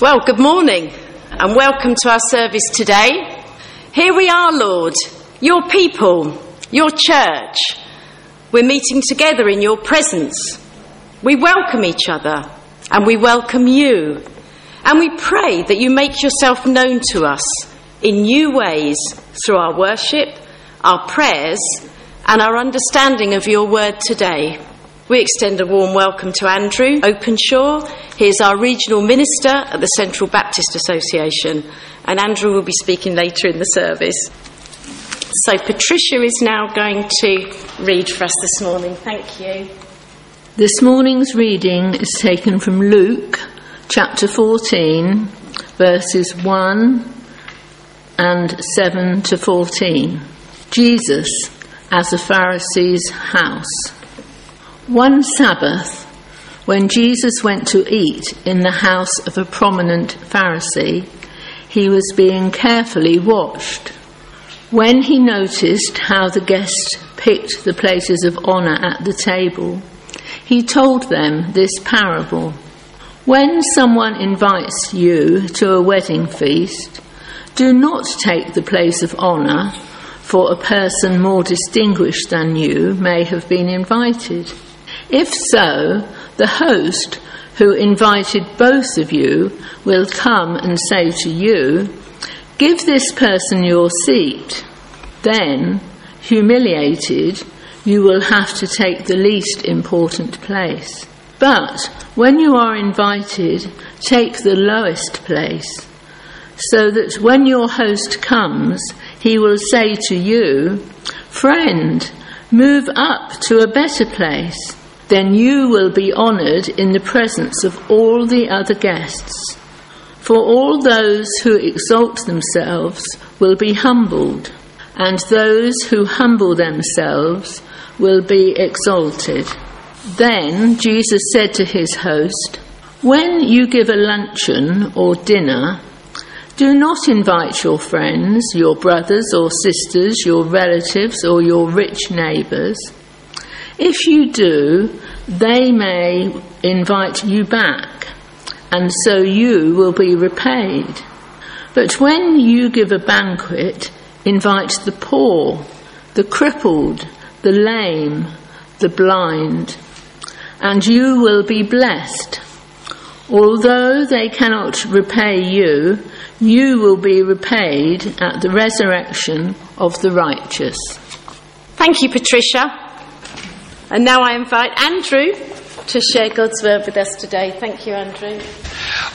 Well, good morning and welcome to our service today. Here we are, Lord, your people, your church. We're meeting together in your presence. We welcome each other and we welcome you. And we pray that you make yourself known to us in new ways through our worship, our prayers, and our understanding of your word today. We extend a warm welcome to Andrew Openshaw. He is our regional minister at the Central Baptist Association, and Andrew will be speaking later in the service. So, Patricia is now going to read for us this morning. Thank you. This morning's reading is taken from Luke chapter 14, verses 1 and 7 to 14. Jesus as a Pharisee's house. One Sabbath, when Jesus went to eat in the house of a prominent Pharisee, he was being carefully watched. When he noticed how the guests picked the places of honour at the table, he told them this parable. When someone invites you to a wedding feast, do not take the place of honour, for a person more distinguished than you may have been invited. If so, the host who invited both of you will come and say to you, Give this person your seat. Then, humiliated, you will have to take the least important place. But when you are invited, take the lowest place, so that when your host comes, he will say to you, Friend, move up to a better place then you will be honoured in the presence of all the other guests. For all those who exalt themselves will be humbled, and those who humble themselves will be exalted. Then Jesus said to his host, When you give a luncheon or dinner, do not invite your friends, your brothers or sisters, your relatives, or your rich neighbours if you do, they may invite you back, and so you will be repaid. But when you give a banquet, invite the poor, the crippled, the lame, the blind, and you will be blessed. Although they cannot repay you, you will be repaid at the resurrection of the righteous. Thank you, Patricia. And now I invite Andrew to share God's word with us today. Thank you, Andrew.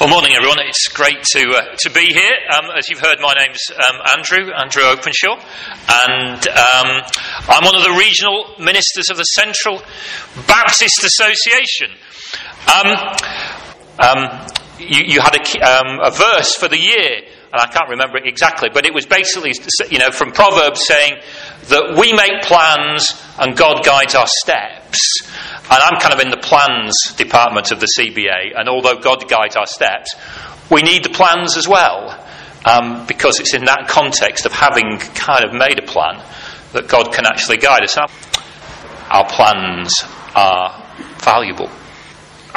Well, morning, everyone. It's great to uh, to be here. Um, as you've heard, my name's um, Andrew Andrew Openshaw, and um, I'm one of the regional ministers of the Central Baptist Association. Um, um, you, you, had a, um, a verse for the year and I can't remember it exactly, but it was basically, you know, from Proverbs saying that we make plans and God guides our steps. And I'm kind of in the plans department of the CBA, and although God guides our steps, we need the plans as well, um, because it's in that context of having kind of made a plan that God can actually guide us. Our plans are valuable.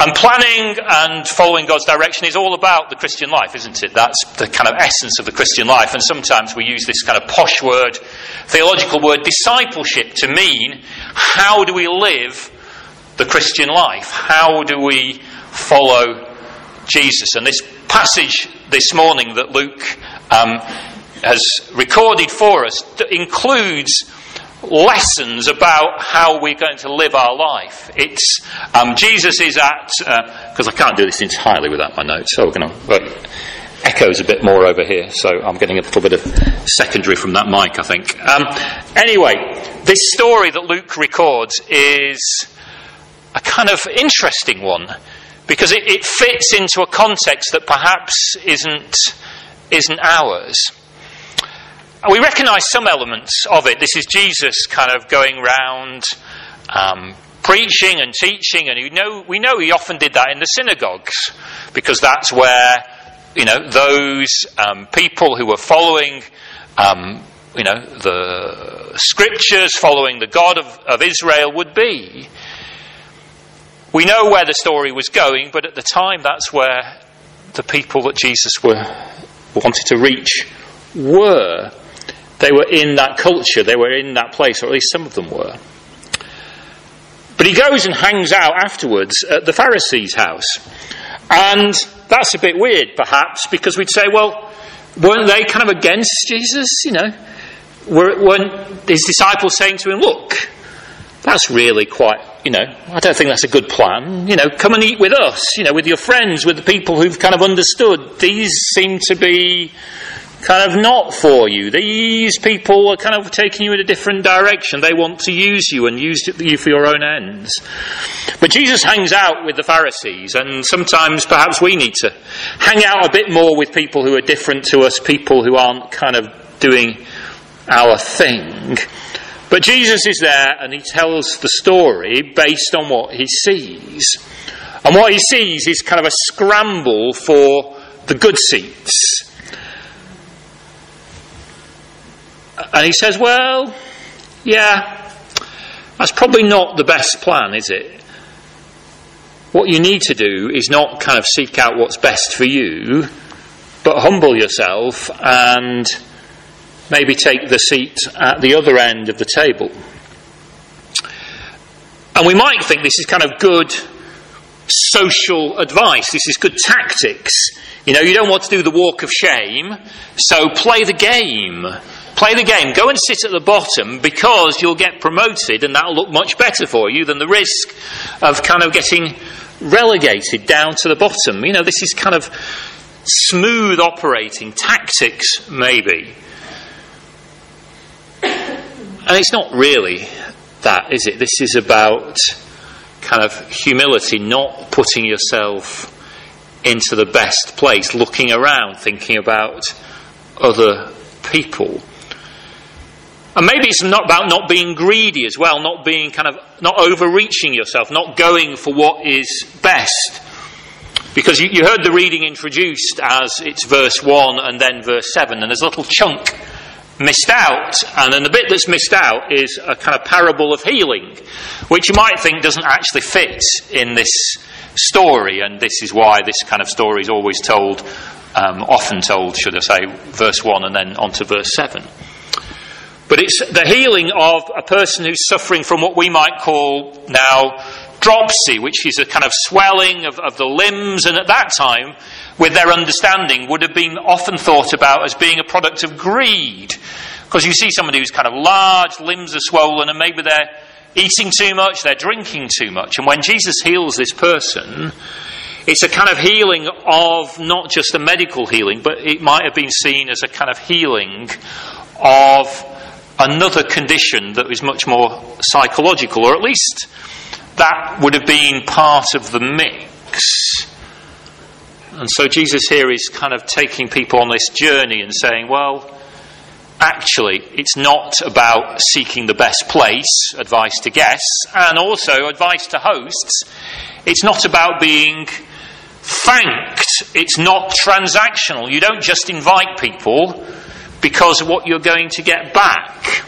And planning and following God's direction is all about the Christian life, isn't it? That's the kind of essence of the Christian life. And sometimes we use this kind of posh word, theological word, discipleship, to mean how do we live the Christian life? How do we follow Jesus? And this passage this morning that Luke um, has recorded for us includes lessons about how we're going to live our life. It's um, Jesus is at because uh, I can't do this entirely without my notes, so we're going to. Echoes a bit more over here, so I'm getting a little bit of secondary from that mic, I think. Um, anyway, this story that Luke records is a kind of interesting one because it, it fits into a context that perhaps isn't isn't ours we recognize some elements of it. This is Jesus kind of going round um, preaching and teaching, and we know, we know he often did that in the synagogues because that's where you know those um, people who were following. Um, you know, the scriptures following the God of, of Israel would be. We know where the story was going, but at the time that's where the people that Jesus were, wanted to reach were. They were in that culture, they were in that place, or at least some of them were. But he goes and hangs out afterwards at the Pharisee's house. And that's a bit weird, perhaps, because we'd say, well, weren't they kind of against Jesus? You know, weren't his disciples saying to him, look, that's really quite, you know, I don't think that's a good plan. You know, come and eat with us, you know, with your friends, with the people who've kind of understood. These seem to be kind of not for you. These people are kind of taking you in a different direction. They want to use you and use you for your own ends. But Jesus hangs out with the Pharisees, and sometimes perhaps we need to hang out a bit more with people who are different to us, people who aren't kind of doing our thing. But Jesus is there and he tells the story based on what he sees. And what he sees is kind of a scramble for the good seats And he says, Well, yeah, that's probably not the best plan, is it? What you need to do is not kind of seek out what's best for you, but humble yourself and maybe take the seat at the other end of the table. And we might think this is kind of good social advice, this is good tactics. You know, you don't want to do the walk of shame, so play the game. Play the game. Go and sit at the bottom because you'll get promoted and that'll look much better for you than the risk of kind of getting relegated down to the bottom. You know, this is kind of smooth operating tactics, maybe. And it's not really that, is it? This is about kind of humility, not putting yourself into the best place, looking around, thinking about other people. And maybe it's not about not being greedy as well, not being kind of, not overreaching yourself, not going for what is best. Because you, you heard the reading introduced as it's verse 1 and then verse 7, and there's a little chunk missed out. And then the bit that's missed out is a kind of parable of healing, which you might think doesn't actually fit in this story. And this is why this kind of story is always told, um, often told, should I say, verse 1 and then on to verse 7. But it's the healing of a person who's suffering from what we might call now dropsy, which is a kind of swelling of, of the limbs, and at that time, with their understanding, would have been often thought about as being a product of greed. Because you see somebody who's kind of large, limbs are swollen, and maybe they're eating too much, they're drinking too much. And when Jesus heals this person, it's a kind of healing of not just a medical healing, but it might have been seen as a kind of healing of another condition that was much more psychological, or at least that would have been part of the mix. And so Jesus here is kind of taking people on this journey and saying, well, actually, it's not about seeking the best place, advice to guests, and also advice to hosts. It's not about being thanked. It's not transactional. You don't just invite people because of what you're going to get back.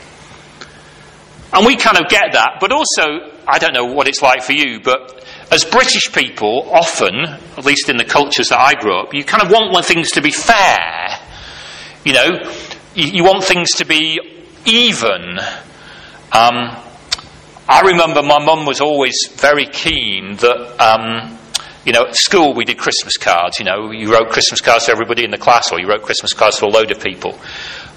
And we kind of get that, but also, I don't know what it's like for you, but as British people, often, at least in the cultures that I grew up, you kind of want things to be fair. You know, you, want things to be even. Um, I remember my mum was always very keen that um, you know, at school we did Christmas cards. You know, you wrote Christmas cards to everybody in the class, or you wrote Christmas cards to a load of people.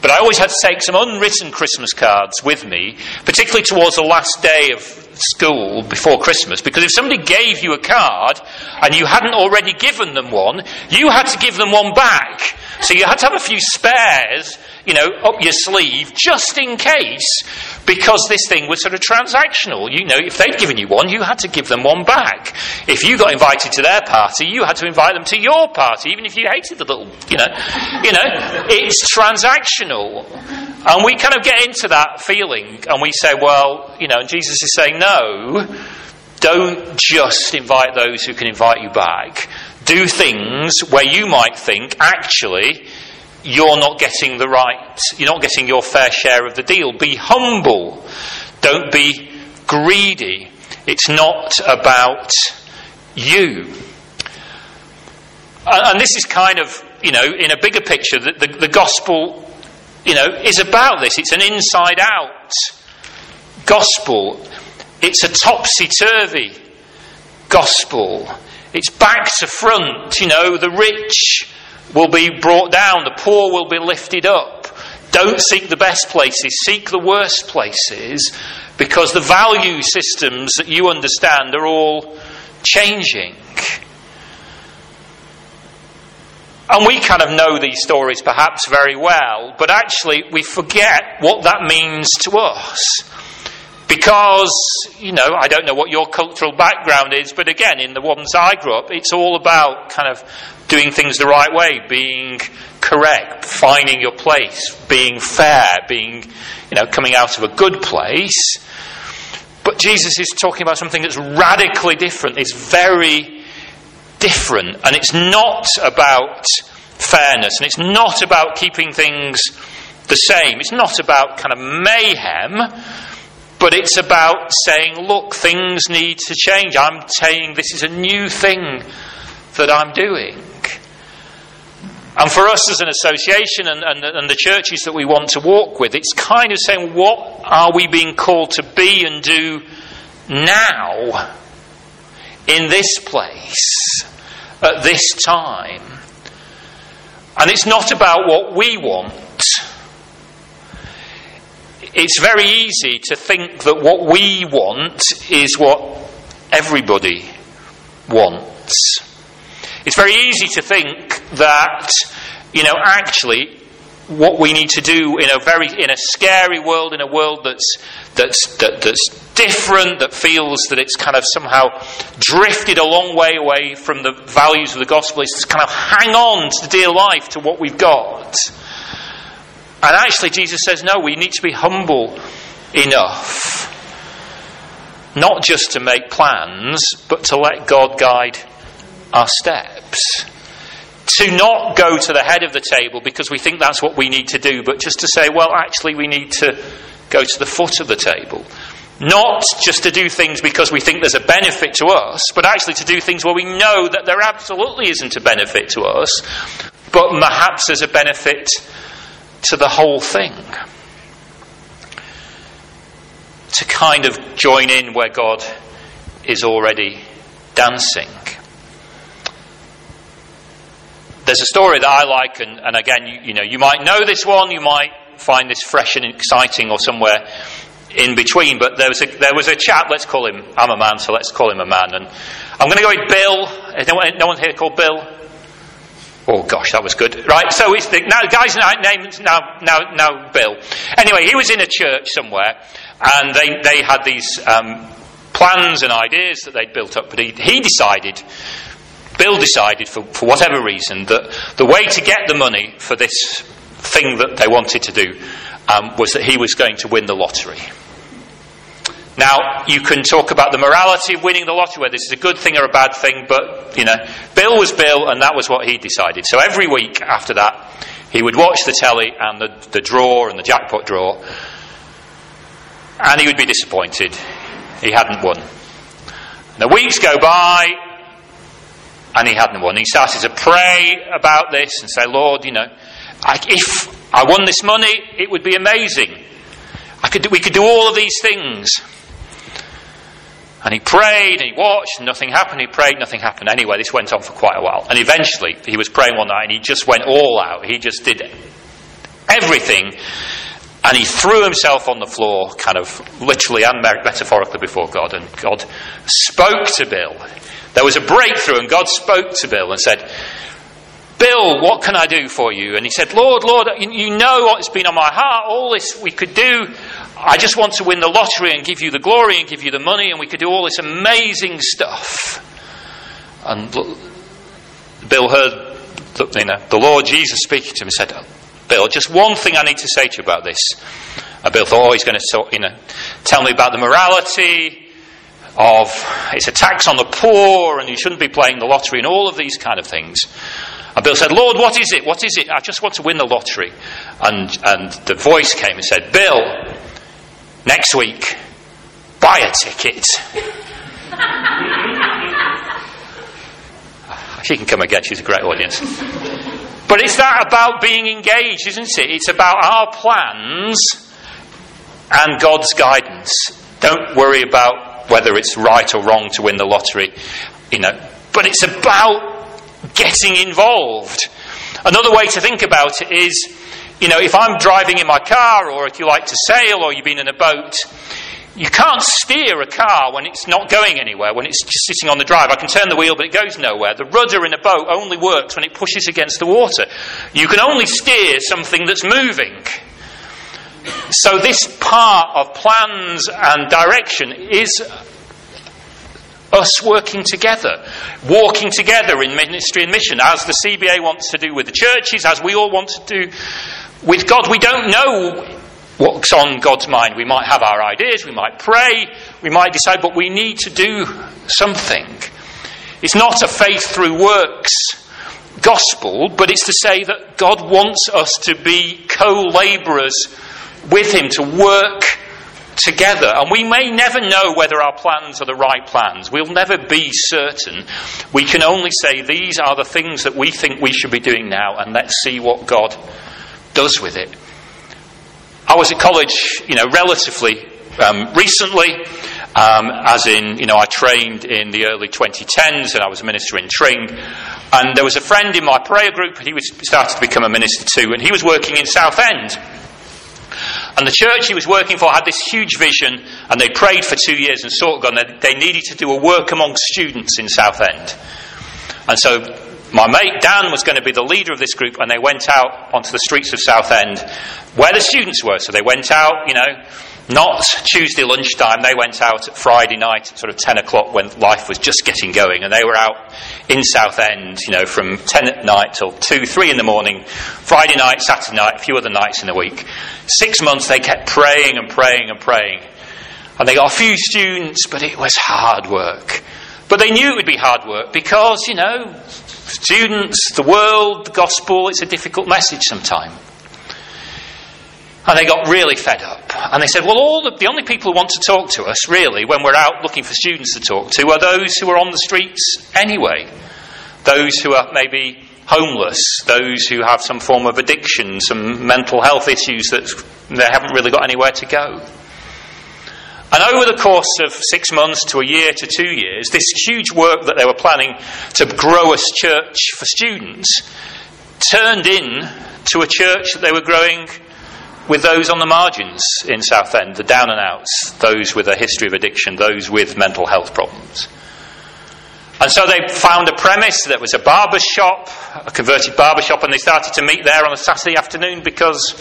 But I always had to take some unwritten Christmas cards with me, particularly towards the last day of school before Christmas, because if somebody gave you a card and you hadn't already given them one, you had to give them one back. So you had to have a few spares you know, up your sleeve just in case, because this thing was sort of transactional. You know, if they'd given you one, you had to give them one back. If you got invited to their party, you had to invite them to your party, even if you hated the little, you know, you know, it's transactional. And we kind of get into that feeling and we say, well, you know, and Jesus is saying, no, don't just invite those who can invite you back. Do things where you might think, actually, you're not getting the right, you're not getting your fair share of the deal. Be humble. Don't be greedy. It's not about you. And this is kind of, you know, in a bigger picture, the, the, the gospel, you know, is about this. It's an inside out gospel. It's a topsy turvy gospel. It's back to front. You know, the rich will be brought down, the poor will be lifted up. Don't seek the best places, seek the worst places because the value systems that you understand are all changing. And we kind of know these stories perhaps very well, but actually we forget what that means to us. Because, you know, I don't know what your cultural background is, but again, in the ones I grew up, it's all about kind of doing things the right way, being correct, finding your place, being fair, being, you know, coming out of a good place. But Jesus is talking about something that's radically different. It's very different. And it's not about fairness. And it's not about keeping things the same. It's not about kind of mayhem. But it's about saying, look, things need to change. I'm saying this is a new thing that I'm doing. And for us as an association and, and, and, the churches that we want to walk with, it's kind of saying, what are we being called to be and do now in this place at this time? And it's not about what we want. It's very easy to think that what we want is what everybody wants. It's very easy to think that, you know, actually, what we need to do in a very in a scary world, in a world that's that's that, that's different, that feels that it's kind of somehow drifted a long way away from the values of the gospel, is to kind of hang on to the dear life to what we've got. And actually, Jesus says, no, we need to be humble enough, not just to make plans, but to let God guide our steps. To not go to the head of the table because we think that's what we need to do, but just to say, well, actually, we need to go to the foot of the table. Not just to do things because we think there's a benefit to us, but actually to do things where we know that there absolutely isn't a benefit to us, but perhaps there's a benefit to the whole thing. To kind of join in where God is already dancing. There's a story that I like, and, and again, you, you know, you might know this one, you might find this fresh and exciting or somewhere in between. But there was a, there was a chap, let's call him, I'm a man, so let's call him a man. And I'm going to go with Bill. No one, no one here called Bill? Oh gosh, that was good. Right, so it's the now, guy's name now, now, now Bill. Anyway, he was in a church somewhere, and they, they had these um, plans and ideas that they'd built up, but he, he decided Bill decided, for, for whatever reason, that the way to get the money for this thing that they wanted to do um, was that he was going to win the lottery. Now, you can talk about the morality of winning the lottery, whether this is a good thing or a bad thing, but, you know, Bill was Bill, and that was what he decided. So every week after that, he would watch the telly and the, the draw and the jackpot draw, and he would be disappointed. He hadn't won. The weeks go by, and he hadn't won. He started to pray about this and say, Lord, you know, I, if I won this money, it would be amazing. I could, we could do all of these things. And he prayed and he watched and nothing happened. He prayed, nothing happened. Anyway, this went on for quite a while. And eventually, he was praying one night and he just went all out. He just did everything. And he threw himself on the floor, kind of literally and metaphorically before God. And God spoke to Bill. There was a breakthrough, and God spoke to Bill and said, Bill, what can I do for you? And he said, Lord, Lord, you know what's been on my heart, all this we could do. I just want to win the lottery and give you the glory and give you the money, and we could do all this amazing stuff. And Bill heard the, you know, the Lord Jesus speaking to him and said, Bill, just one thing I need to say to you about this. And Bill thought, oh, he's going to you know, tell me about the morality of it's a tax on the poor and you shouldn't be playing the lottery and all of these kind of things. And Bill said, Lord, what is it? What is it? I just want to win the lottery. And, and the voice came and said, Bill, next week, buy a ticket. She can come again, she's a great audience. But it's that about being engaged, isn't it? It's about our plans and God's guidance. Don't worry about whether it's right or wrong to win the lottery, you know. But it's about getting involved. Another way to think about it is, you know, if I'm driving in my car, or if you like to sail, or you've been in a boat, you can't steer a car when it's not going anywhere, when it's just sitting on the drive. I can turn the wheel, but it goes nowhere. The rudder in a boat only works when it pushes against the water. You can only steer something that's moving. So, this part of plans and direction is us working together, walking together in ministry and mission, as the CBA wants to do with the churches, as we all want to do with God. We don't know what's on God's mind. We might have our ideas, we might pray, we might decide, but we need to do something. It's not a faith through works gospel, but it's to say that God wants us to be co labourers with Him, to work together. And we may never know whether our plans are the right plans. We'll never be certain. We can only say these are the things that we think we should be doing now, and let's see what God does with it. I was at college, you know, relatively um, recently, um, as in, you know, I trained in the early 2010s and I was a minister in Tring. And there was a friend in my prayer group, he was started to become a minister too, and he was working in Southend. And the church he was working for had this huge vision, and they prayed for two years and sought God. And they needed to do a work among students in Southend. And so my mate Dan was going to be the leader of this group, and they went out onto the streets of Southend where the students were. So they went out, you know, not Tuesday lunchtime, they went out at Friday night at sort of 10 o'clock when life was just getting going. And they were out in Southend, you know, from 10 at night till 2, 3 in the morning, Friday night, Saturday night, a few other nights in the week. Six months they kept praying and praying and praying. And they got a few students, but it was hard work. But they knew it would be hard work because, you know, students, the world, the gospel, it's a difficult message sometimes. And they got really fed up. And they said, well, all the, the only people who want to talk to us, really, when we're out looking for students to talk to, are those who are on the streets anyway. Those who are maybe homeless, those who have some form of addiction, some mental health issues that they haven't really got anywhere to go. And over the course of six months to a year to two years, this huge work that they were planning to grow a church for students turned in to a church that they were growing with those on the margins in Southend, the down and outs, those with a history of addiction, those with mental health problems. And so they found a premise that was a barber shop, a converted barber shop, and they started to meet there on a Saturday afternoon because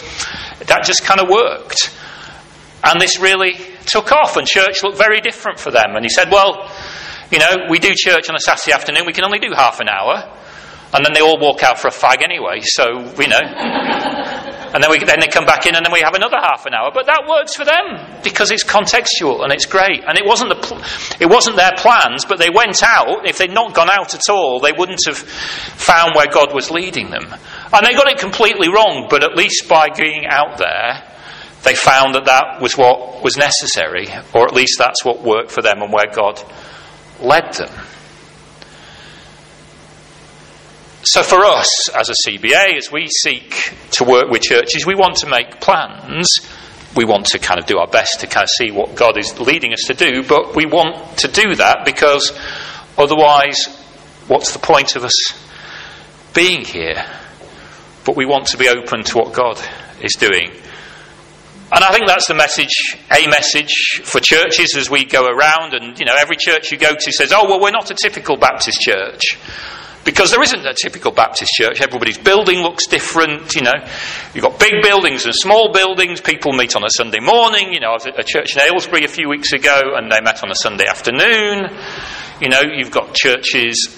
that just kind of worked. And this really took off, and church looked very different for them. And he said, Well, you know, we do church on a Saturday afternoon, we can only do half an hour. And then they all walk out for a fag anyway, so, you know. And then, we, then they come back in and then we have another half an hour. But that works for them because it's contextual and it's great. And it wasn't, the pl- it wasn't their plans, but they went out. If they'd not gone out at all, they wouldn't have found where God was leading them. And they got it completely wrong, but at least by being out there, they found that that was what was necessary, or at least that's what worked for them and where God led them. So, for us as a CBA, as we seek to work with churches, we want to make plans. We want to kind of do our best to kind of see what God is leading us to do, but we want to do that because otherwise, what's the point of us being here? But we want to be open to what God is doing. And I think that's the message, a message for churches as we go around. And, you know, every church you go to says, oh, well, we're not a typical Baptist church. Because there isn't a typical Baptist church. Everybody's building looks different, you know. You've got big buildings and small buildings. People meet on a Sunday morning. You know, I was at a church in Aylesbury a few weeks ago and they met on a Sunday afternoon. You know, you've got churches,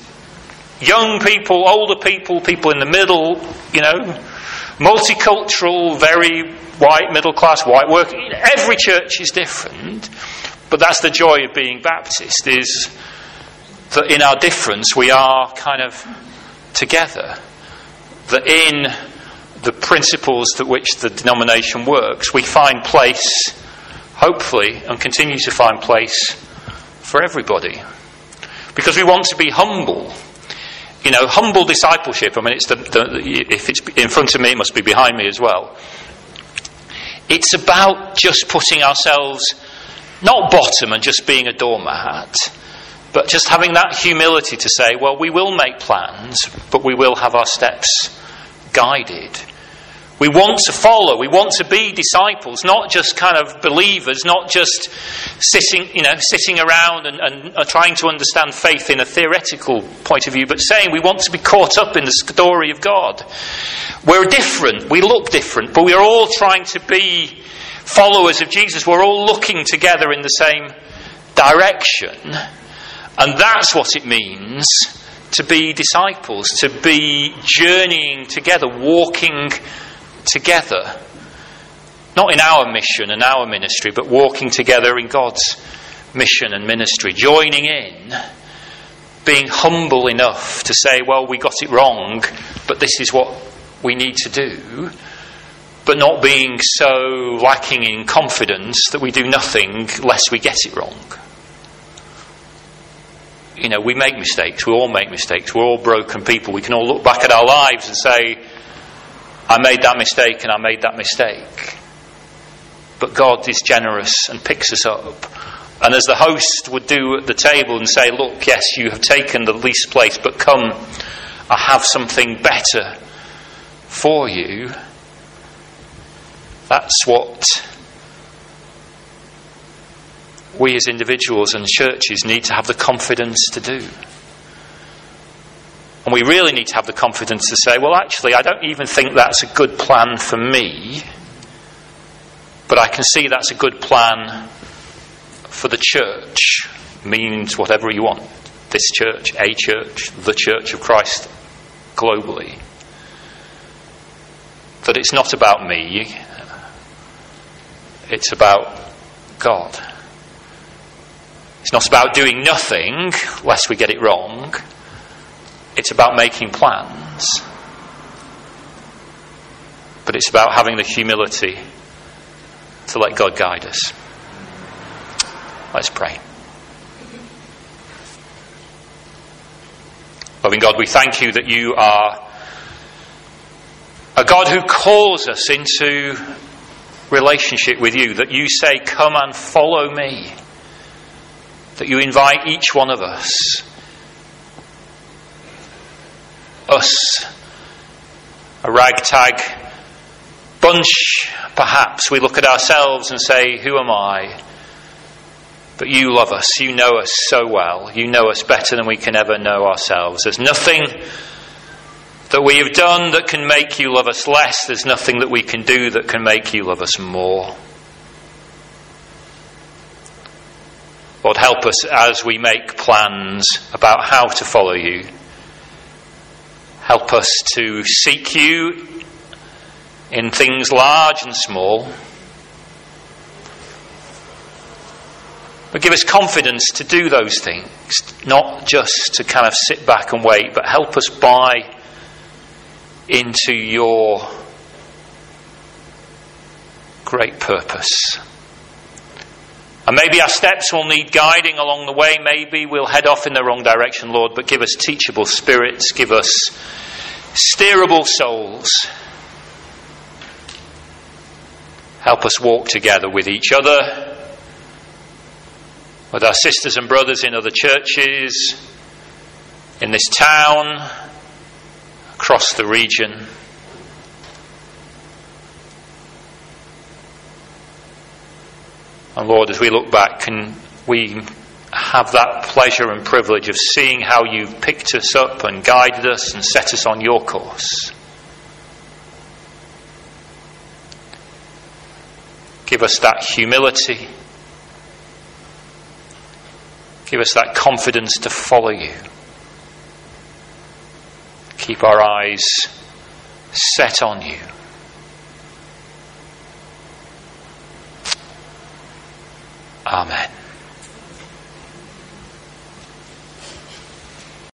young people, older people, people in the middle, you know, multicultural, very white, middle class, white working. Every church is different. But that's the joy of being Baptist is that in our difference we are kind of together. That in the principles that which the denomination works, we find place, hopefully, and continue to find place for everybody. Because we want to be humble you know, humble discipleship. I mean, it's the, the, if it's in front of me, it must be behind me as well. It's about just putting ourselves not bottom and just being a doormat, but just having that humility to say, well, we will make plans, but we will have our steps guided. We want to follow. We want to be disciples, not just kind of believers, not just sitting, you know, sitting around and, and uh, trying to understand faith in a theoretical point of view, but saying we want to be caught up in the story of God. We're different. We look different, but we are all trying to be followers of Jesus. We're all looking together in the same direction. And that's what it means to be disciples, to be journeying together, walking together. Not in our mission and our ministry, but walking together in God's mission and ministry, joining in, being humble enough to say, well, we got it wrong, but this is what we need to do, but not being so lacking in confidence that we do nothing lest we get it wrong. You know, we make mistakes, we all make mistakes, we're all broken people. We can all look back at our lives and say, I made that mistake and I made that mistake. But God is generous and picks us up. And as the host would do at the table and say, Look, yes, you have taken the least place, but come, I have something better for you. That's what we as individuals and churches need to have the confidence to do. And we really need to have the confidence to say, well, actually, I don't even think that's a good plan for me, but I can see that's a good plan for the church. Means whatever you want. This church, a church, the church of Christ globally. That it's not about me, it's about God. It's not about doing nothing, lest we get it wrong. It's about making plans. But it's about having the humility to let God guide us. Let's pray. Loving God, we thank you that you are a God who calls us into relationship with you, that you say, Come and follow me, that you invite each one of us us, a ragtag bunch, perhaps. We look at ourselves and say, Who am I? But you love us. You know us so well. You know us better than we can ever know ourselves. There's nothing that we have done that can make you love us less. There's nothing that we can do that can make you love us more. Lord, help us as we make plans about how to follow you. Help us to seek you in things large and small. But give us confidence to do those things, not just to kind of sit back and wait, but help us buy into your great purpose. And maybe our steps will need guiding along the way. Maybe we'll head off in the wrong direction, Lord, but give us teachable spirits, give us steerable souls. Help us walk together with each other, with our sisters and brothers in other churches, in this town, across the region. And Lord, as we look back, can we have that pleasure and privilege of seeing how you've picked us up and guided us and set us on your course? Give us that humility. Give us that confidence to follow you. Keep our eyes set on you. Amen.